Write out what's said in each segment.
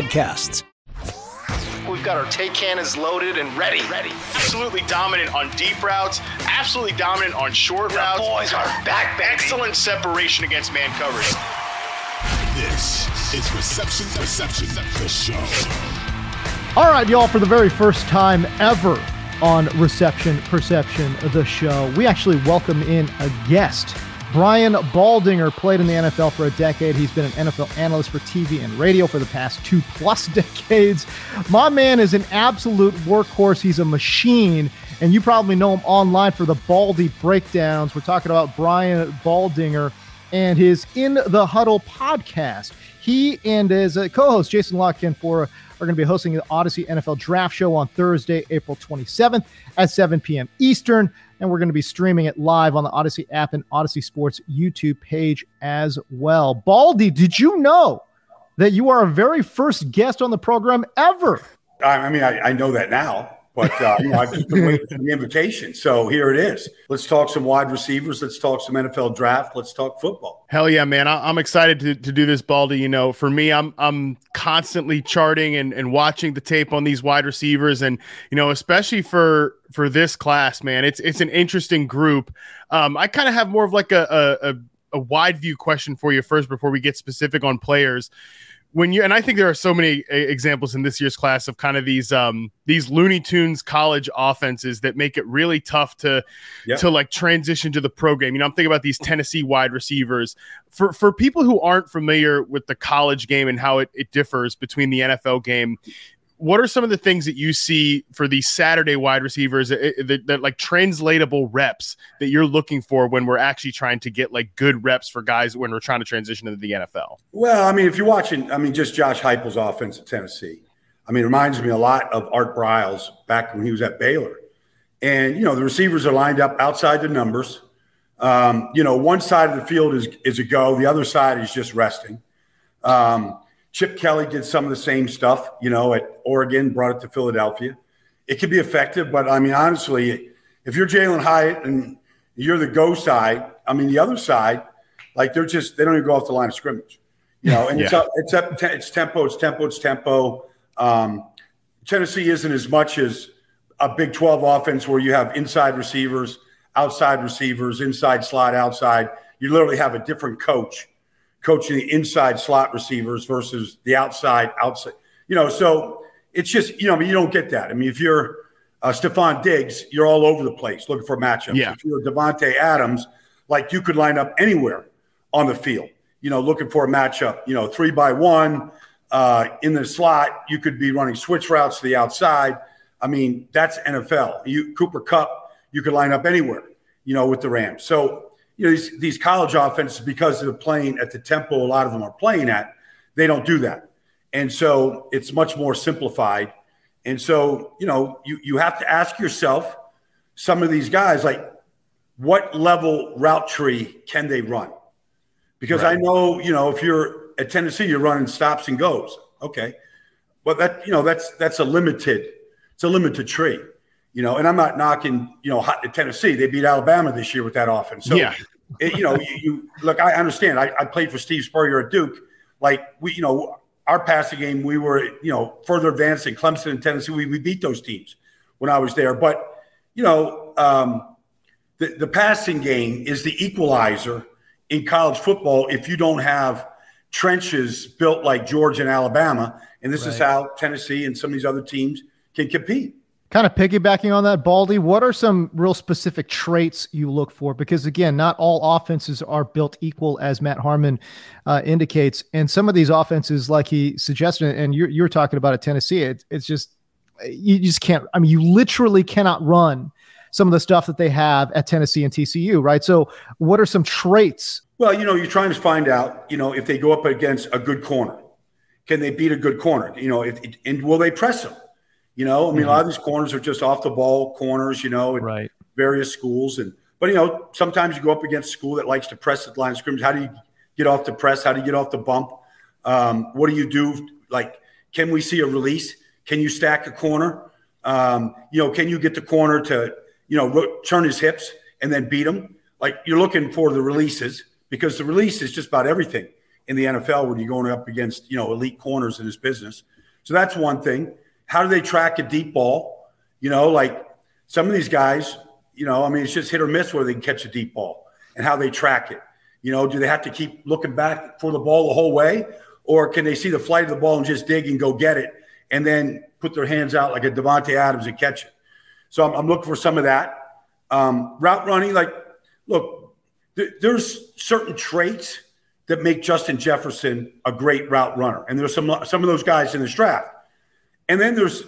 podcasts. We've got our take cannons loaded and ready. Ready. Absolutely dominant on deep routes. Absolutely dominant on short the routes. Boys are back, baby. Excellent separation against man coverage. This is Reception Perception, the show. All right, y'all, for the very first time ever on Reception Perception, the show, we actually welcome in a guest Brian Baldinger played in the NFL for a decade. He's been an NFL analyst for TV and radio for the past two plus decades. My man is an absolute workhorse. He's a machine, and you probably know him online for the Baldy breakdowns. We're talking about Brian Baldinger and his In the Huddle podcast. He and his uh, co-host Jason La Canfora are going to be hosting the Audacy NFL Draft Show on Thursday, April 27th at 7 p.m. Eastern and we're going to be streaming it live on the Audacy app and Audacy Sports YouTube page as well. Baldy, did you know that you are a very first guest on the program ever? I mean, I, I know that now. But uh, you know, I've just been waiting for the invitation. So here it is. Let's talk some wide receivers. Let's talk some NFL draft. Let's talk football. Hell yeah, man! I- am excited to, to do this, Baldy. You know, for me, I'm I'm constantly charting and, and watching the tape on these wide receivers, and you know, especially for for this class, man, it's it's an interesting group. Um, I kind of have more of like a, a a wide view question for you first before we get specific on players when you and I think there are so many examples in this year's class of kind of these um these Looney Tunes college offenses that make it really tough to to like transition to the pro game. You know, I'm thinking about these Tennessee wide receivers. For for people who aren't familiar with the college game and how it, it differs between the NFL game, what are some of the things that you see for these Saturday wide receivers that, eh, that, that, like translatable reps that you're looking for when we're actually trying to get like good reps for guys when we're trying to transition into the NFL? Well, I mean, if you're watching, I mean, just Josh Heupel's offense at Tennessee, I mean, it reminds me a lot of Art Briles back when he was at Baylor. And, you know, the receivers are lined up outside the numbers. Um, you know, one side of the field is, is a go, the other side is just resting. Um, Chip Kelly did some of the same stuff, you know, at Oregon, brought it to Philadelphia. It could be effective, but I mean, honestly, if you're Jalin Hyatt and you're the go side, I mean, the other side, like they're just they don't even go off the line of scrimmage, you know. And yeah. it's up, it's up, it's tempo, it's tempo, it's tempo. Um, Tennessee isn't as much as a Big 12 offense where you have inside receivers, outside receivers, inside slot, outside. You literally have a different coach coaching the inside slot receivers versus the outside outside. You know, so it's just you know, I mean, you don't get that. I mean, if you're uh, Stefon Diggs, you're all over the place looking for matchups. Yeah. If you're Davante Adams, like you could line up anywhere on the field. You know, looking for a matchup. You know, three by one uh, in the slot. You could be running switch routes to the outside. I mean, that's NFL. You Cooper Kupp. you could line up anywhere. You know, with the Rams. So you know, these, these college offenses, because they're playing at the tempo a lot of them are playing at, they don't do that. And so it's much more simplified. And so, you know, you, you have to ask yourself, some of these guys, like, what level route tree can they run? Because right. I know, you know, if you're at Tennessee, you're running stops and goes. Okay. But that, you know, that's that's a limited, it's a limited tree you know, and I'm not knocking, you know, hot to Tennessee. They beat Alabama this year with that offense. So, yeah. It, you know, you, you, look. I understand. I, I, played for Steve Spurrier at Duke. Like we, you know, our passing game, we were, you know, further advanced in Clemson and Tennessee. We, we beat those teams when I was there. But you know, um, the the passing game is the equalizer in college football if you don't have trenches built like Georgia and Alabama. And this right. is how Tennessee and some of these other teams can compete. Kind of piggybacking on that, Baldy, what are some real specific traits you look for? Because again, not all offenses are built equal, as Matt Harmon uh, indicates. And some of these offenses, like he suggested, and you're, you're talking about at Tennessee, it, it's just, you just can't, I mean, you literally cannot run some of the stuff that they have at Tennessee and TCU, right? So, what are some traits? Well, you know, you're trying to find out, you know, if they go up against a good corner can they beat a good corner? You know, if, and will they press them? You know, I mean, mm-hmm. a lot of these corners are just off the ball corners. You know, right. various schools, and but you know, sometimes you go up against a school that likes to press the line of scrimmage. How do you get off the press? How do you get off the bump? Um, what do you do? Like, can we see a release? Can you stack a corner? Um, you know, can you get the corner to you know ro- turn his hips and then beat him? Like you're looking for the releases because the release is just about everything in the NFL when you're going up against you know elite corners in this business. So that's one thing. How do they track a deep ball? You know, like some of these guys, you know, I mean, it's just hit or miss where they can catch a deep ball and how they track it. You know, do they have to keep looking back for the ball the whole way, or can they see the flight of the ball and just dig and go get it, and then put their hands out like a Davante Adams and catch it? So I'm, I'm looking for some of that. Um, route running, like, look, th- there's certain traits that make Justin Jefferson a great route runner. And there's some some of those guys in this draft. And then there's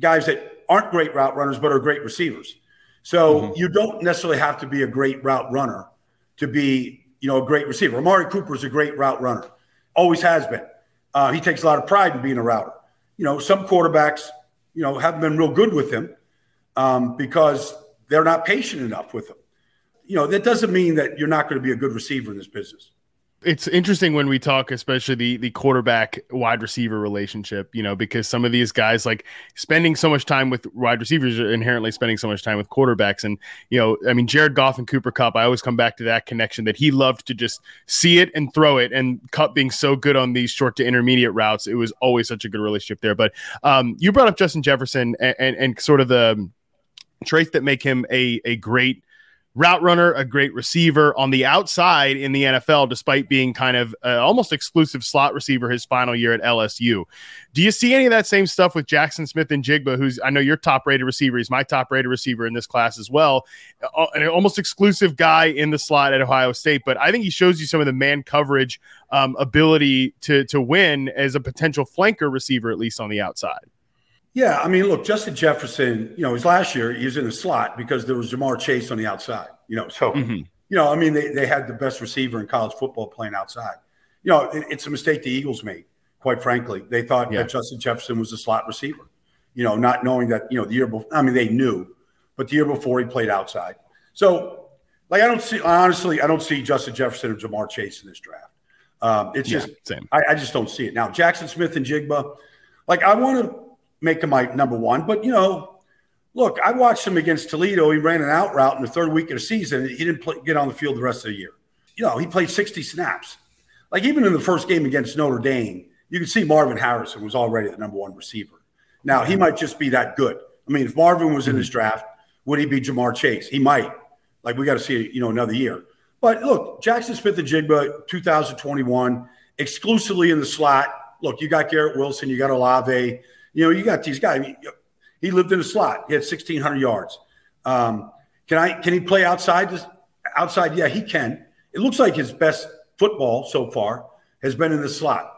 guys that aren't great route runners but are great receivers. So mm-hmm. you don't necessarily have to be a great route runner to be, you know, a great receiver. Amari Cooper is a great route runner, always has been. Uh, he takes a lot of pride in being a router. You know, some quarterbacks, you know, haven't been real good with him um, because they're not patient enough with him. You know, that doesn't mean that you're not going to be a good receiver in this business it's interesting when we talk, especially the the quarterback wide receiver relationship, you know, because some of these guys like spending so much time with wide receivers are inherently spending so much time with quarterbacks. And, you know, I mean, Jared Goff and Cooper Kupp, I always come back to that connection that he loved to just see it and throw it. And Kupp being so good on these short to intermediate routes, it was always such a good relationship there. But um, you brought up Justin Jefferson and, and, and sort of the traits that make him a, a great route runner, a great receiver on the outside in the NFL, despite being kind of uh, almost exclusive slot receiver his final year at LSU. Do you see any of that same stuff with Jaxon Smith-Njigba, who's I know your top rated receiver? He's my top rated receiver in this class as well. Uh, an almost exclusive guy in the slot at Ohio State, but I think he shows you some of the man coverage um, ability to to win as a potential flanker receiver, at least on the outside. Yeah, I mean, look, Justin Jefferson, you know, his last year he was in the slot because there was Ja'Marr Chase on the outside. You know, so mm-hmm. you know, I mean, they, they had the best receiver in college football playing outside. You know, it, it's a mistake the Eagles made, quite frankly. They thought yeah. that Justin Jefferson was a slot receiver, you know, not knowing that, you know, the year before I mean, they knew, but the year before he played outside. So like I don't see honestly, I don't see Justin Jefferson or Ja'Marr Chase in this draft. Um, it's yeah, just same. I, I, just don't see it. Now, Jaxon Smith-Njigba, like I want to make him my number one. But you know, look, I watched him against Toledo. He ran an out route in the third week of the season. He didn't play, get on the field the rest of the year. You know, he played 60 snaps. Like even in the first game against Notre Dame, you could see Marvin Harrison was already the number one receiver. Now he might just be that good. I mean, if Marvin was in mm-hmm. this draft, would he be Ja'Marr Chase? He might. Like we got to see, you know, another year. But look, Jaxon Smith-Njigba, 2021, exclusively in the slot. Look, you got Garrett Wilson, you got Olave, you know, you got these guys. He lived in a slot. He had 1,600 yards. Um, can I? Can he play outside? Outside? Yeah, he can. It looks like his best football so far has been in the slot.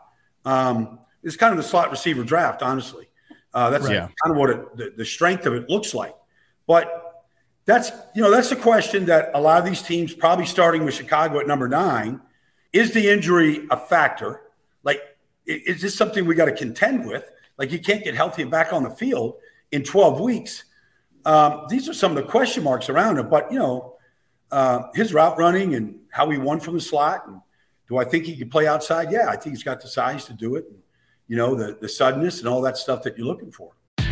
Um, it's kind of the slot receiver draft, honestly. Uh, that's kind of what it, the, the strength of it looks like. But that's you know that's a question that a lot of these teams, probably starting with Chicago at number nine, is the injury a factor? Like, is this something we got to contend with? Like you can't get healthy and back on the field in 12 weeks. Um, these are some of the question marks around it. But you know, uh, his route running and how he won from the slot, and do I think he can play outside? Yeah, I think he's got the size to do it. And, you know, the the suddenness and all that stuff that you're looking for.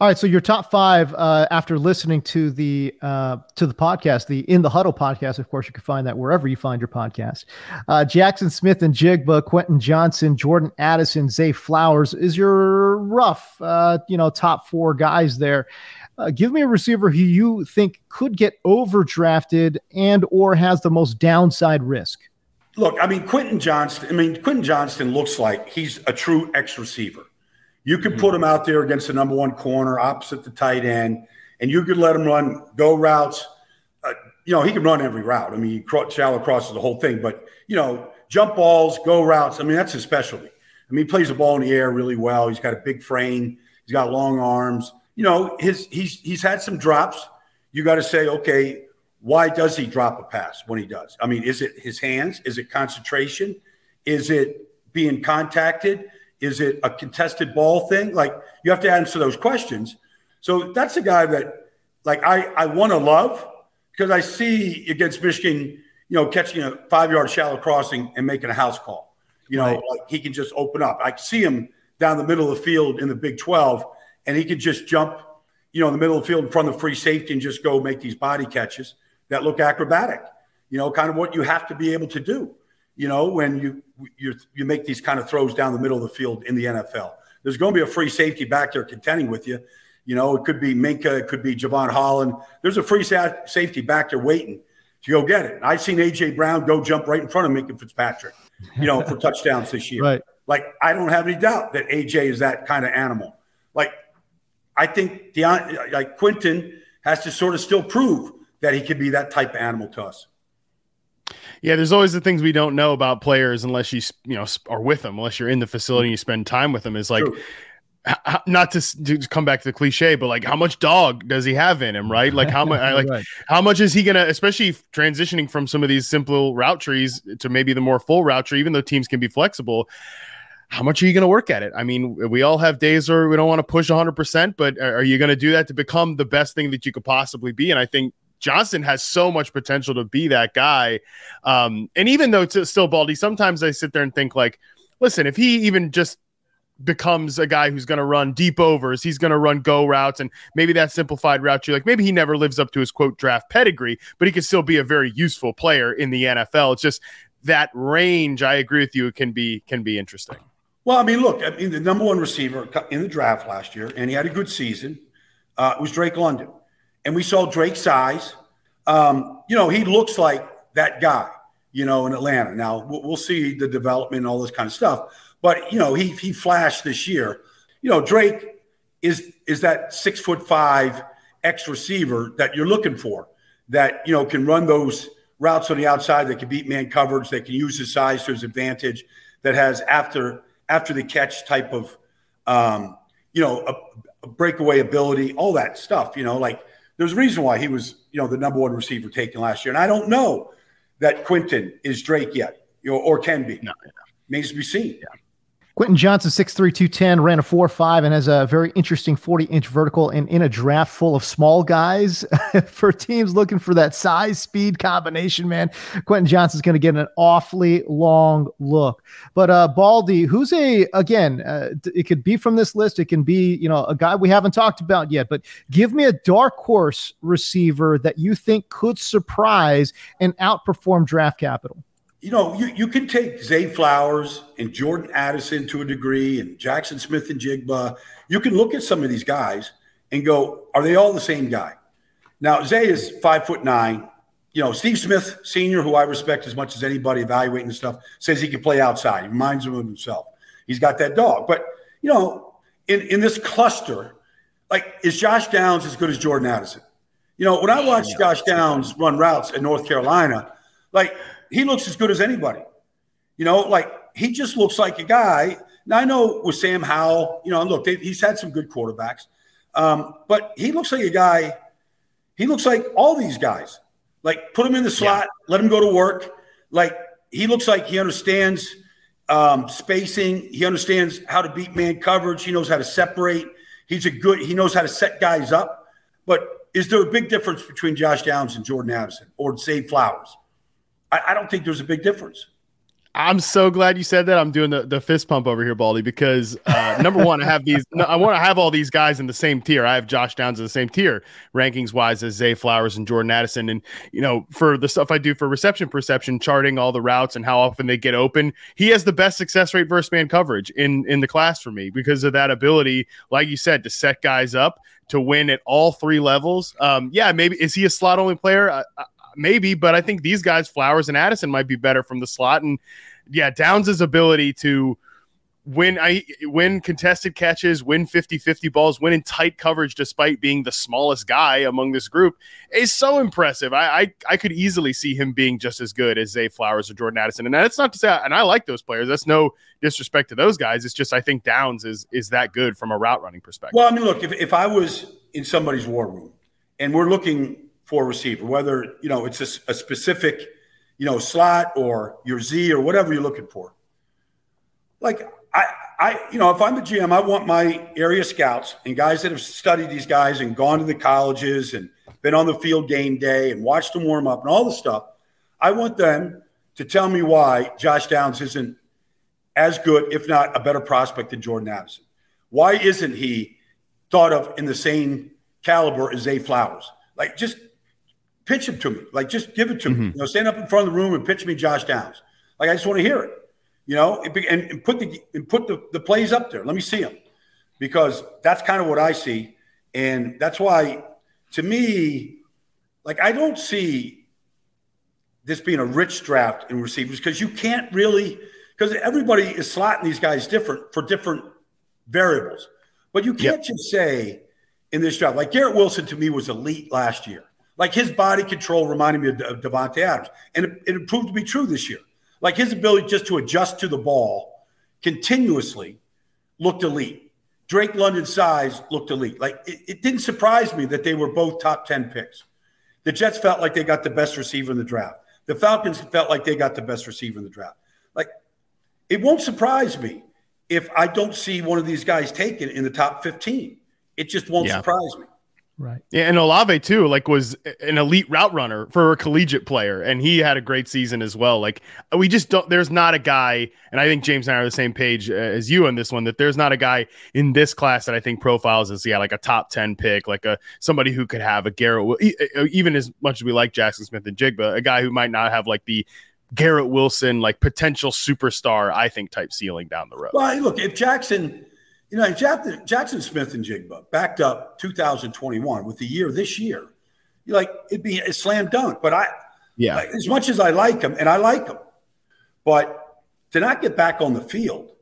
All right, so your top five uh, after listening to the uh, to the podcast, the In the Huddle podcast. Of course, you can find that wherever you find your podcast. Uh, Jaxon Smith-Njigba, Quentin Johnston, Jordan Addison, Zay Flowers is your rough, uh, you know, top four guys there. Uh, give me a receiver who you think could get overdrafted and or has the most downside risk. Look, I mean, Quentin Johnston. I mean, Quentin Johnston looks like he's a true X receiver. You could put him out there against the number one corner opposite the tight end, and you could let him run go routes. Uh, you know, he can run every route. I mean, he cro- shallow crosses the whole thing, but you know, jump balls, go routes. I mean, that's his specialty. I mean, he plays the ball in the air really well. He's got a big frame. He's got long arms. You know, his he's he's had some drops. You got to say, okay, why does he drop a pass when he does? I mean, is it his hands? Is it concentration? Is it being contacted? Is it a contested ball thing? Like you have to answer those questions. So that's a guy that like I I want to love because I see against Michigan, you know, catching a five yard shallow crossing and making a house call. You know, right. like he can just open up. I see him down the middle of the field in the Big 12, and he can just jump, you know, in the middle of the field in front of the free safety and just go make these body catches that look acrobatic. You know, kind of what you have to be able to do. You know, when you you you make these kind of throws down the middle of the field in the NFL. There's going to be a free safety back there contending with you. You know, it could be Minkah, it could be Javon Holland. There's a free sa- safety back there waiting to go get it. I've seen AJ Brown go jump right in front of Minkah Fitzpatrick. You know, for touchdowns this year. Right. Like I don't have any doubt that AJ is that kind of animal. Like I think Deion, like Quentin has to sort of still prove that he could be that type of animal to us. Yeah, there's always the things we don't know about players unless you you know are with them, unless you're in the facility and you spend time with them. Is like not to, to, come back to the cliche, but like how much dog does he have in him, right? Like how much like right. how much is he gonna, especially transitioning from some of these simple route trees to maybe the more full route tree, even though teams can be flexible. How much are you going to work at it? I mean, we all have days where we don't want to push 100%, but uh, are you going to do that to become the best thing that you could possibly be? And I think Johnston has so much potential to be that guy. Um, and even though it's still Baldy, sometimes I sit there and think like, listen, if he even just becomes a guy who's going to run deep overs, he's going to run go routes, and maybe that simplified route you like maybe he never lives up to his quote draft pedigree, but he can still be a very useful player in the NFL. It's just that range. I agree with you. Can be can be interesting. Well, I mean, look, I mean, the number one receiver in the draft last year, and he had a good season. Uh, was Drake London and we saw Drake's size. Um, you know, he looks like that guy, you know, in Atlanta. Now we'll, see the development and all this kind of stuff. But you know, he he flashed this year. You know, Drake is is that six foot five X receiver that you're looking for that you know can run those routes on the outside that can beat man coverage, that can use his size to his advantage, that has after after the catch type of um, you know a, a breakaway ability, all that stuff. You know, like there's a reason why he was, you know, the number one receiver taken last year. And I don't know that Quentin is Drake yet, you know, or can be. No, yeah. Needs to be seen. Yeah. Quentin Johnston, 6'3, 210, ran a 4'5 and has a very interesting 40 inch vertical. And in a draft full of small guys for teams looking for that size speed combination, man, Quentin Johnston's going to get an awfully long look. But uh, Baldy, who's a, again, uh, it could be from this list, it can be, you know, a guy we haven't talked about yet, but give me a dark horse receiver that you think could surprise and outperform draft capital you know, you, you can take Zay Flowers and Jordan Addison to a degree and Jaxon Smith-Njigba. You can look at some of these guys and go, are they all the same guy? Now, Zay is five foot nine. You know, Steve Smith, senior, who I respect as much as anybody evaluating this stuff, says he can play outside. He reminds him of himself. He's got that dog. But, you know, in, in this cluster, like, is Josh Downs as good as Jordan Addison? You know, when I watch Josh Downs run routes in North Carolina, like – he looks as good as anybody. You know, like he just looks like a guy. Now I know with Sam Howell, you know, look, he's had some good quarterbacks, um, but he looks like a guy. He looks like all these guys. Like put him in the slot, yeah. let him go to work. Like he looks like he understands um, spacing. He understands how to beat man coverage. He knows how to separate. He's a good. He knows how to set guys up. But is there a big difference between Josh Downs and Jordan Addison or Zay Flowers? I, I don't think there's a big difference. I'm so glad you said that. I'm doing the, the fist pump over here, Baldy, because uh, number one, I have these. I want to have all these guys in the same tier. I have Josh Downs in the same tier, rankings wise, as Zay Flowers and Jordan Addison. And you know, for the stuff I do for reception perception, charting all the routes and how often they get open, he has the best success rate versus man coverage in in the class for me because of that ability, like you said, to set guys up to win at all three levels. Um, yeah, maybe is he a slot only player? I, maybe, but I think these guys, Flowers and Addison, might be better from the slot. And yeah, Downs' ability to win I win contested catches, win 50-50 balls, win in tight coverage despite being the smallest guy among this group is so impressive. I I, I could easily see him being just as good as Zay Flowers or Jordan Addison. And that's not to say and I like those players. That's no disrespect to those guys. It's just I think Downs is is that good from a route running perspective. Well, I mean, look, if, if I was in somebody's war room and we're looking for receiver, whether you know it's a, a specific, you know, slot or your Z or whatever you're looking for. Like I, I, you know, if I'm the GM, I want my area scouts and guys that have studied these guys and gone to the colleges and been on the field game day and watched them warm up and all the stuff. I want them to tell me why Josh Downs isn't as good, if not a better prospect than Jordan Addison. Why isn't he thought of in the same caliber as Zay Flowers? Like, just pitch it to me. Like, just give it to mm-hmm. me. You know, stand up in front of the room and pitch me Josh Downs. Like, I just want to hear it you know, and, and put the and put the, the plays up there. Let me see them because that's kind of what I see, and that's why, to me, like I don't see this being a rich draft in receivers because you can't really because everybody is slotting these guys different for different variables, but you can't yep. just say in this draft like Garrett Wilson to me was elite last year. Like his body control reminded me of, Davante Adams, and it, it proved to be true this year. Like his ability just to adjust to the ball continuously looked elite. Drake London's size looked elite. Like it, it, didn't surprise me that they were both top 10 picks. The Jets felt like they got the best receiver in the draft. The Falcons felt like they got the best receiver in the draft. Like it won't surprise me if I don't see one of these guys taken in the top 15. It just won't yeah. surprise me. Right. Yeah, and Olave too, like was an elite route runner for a collegiate player, and he had a great season as well. Like we just don't. There's not a guy, and I think James and I are the same page uh, as you on this one. That there's not a guy in this class that I think profiles as yeah, like a top ten pick, like a somebody who could have a Garrett, uh, even as much as we like Jaxon Smith-Njigba, a guy who might not have like the Garrett Wilson like potential superstar, I think type ceiling down the road. Well, look, if Jaxon you know, Jackson, Jaxon Smith-Njigba backed up 2021 with the year this year. You're like, it'd be a slam dunk. But I, yeah, like, as much as I like him, and I like him, but to not get back on the field,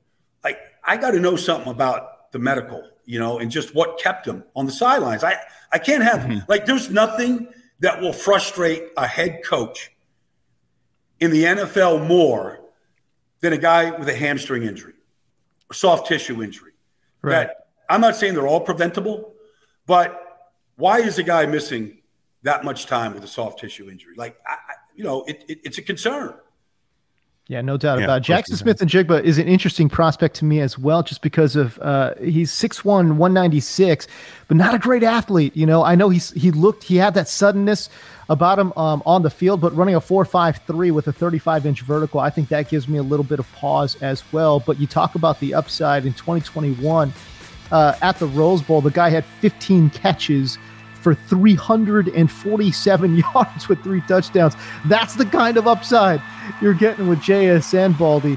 like, I got to know something about the medical, you know, and just what kept him on the sidelines. I, I can't have, mm-hmm. like, there's nothing that will frustrate a head coach in the NFL more than a guy with a hamstring injury, or soft tissue injury Right. That I'm not saying they're all preventable, but why is a guy missing that much time with a soft tissue injury? Like, I, you know, it, it, it's a concern. Yeah, no doubt yeah, about it. Jaxon Smith-Njigba is an interesting prospect to me as well, just because of uh, he's 6'1, 196, but not a great athlete. You know, I know he's he looked he had that suddenness about him um, on the field, but running a 4.53 with a 35 inch vertical, I think that gives me a little bit of pause as well. But you talk about the upside in 2021 uh, at the Rose Bowl, the guy had 15 catches for 347 yards with three touchdowns. That's the kind of upside you're getting with J.S. Baldy.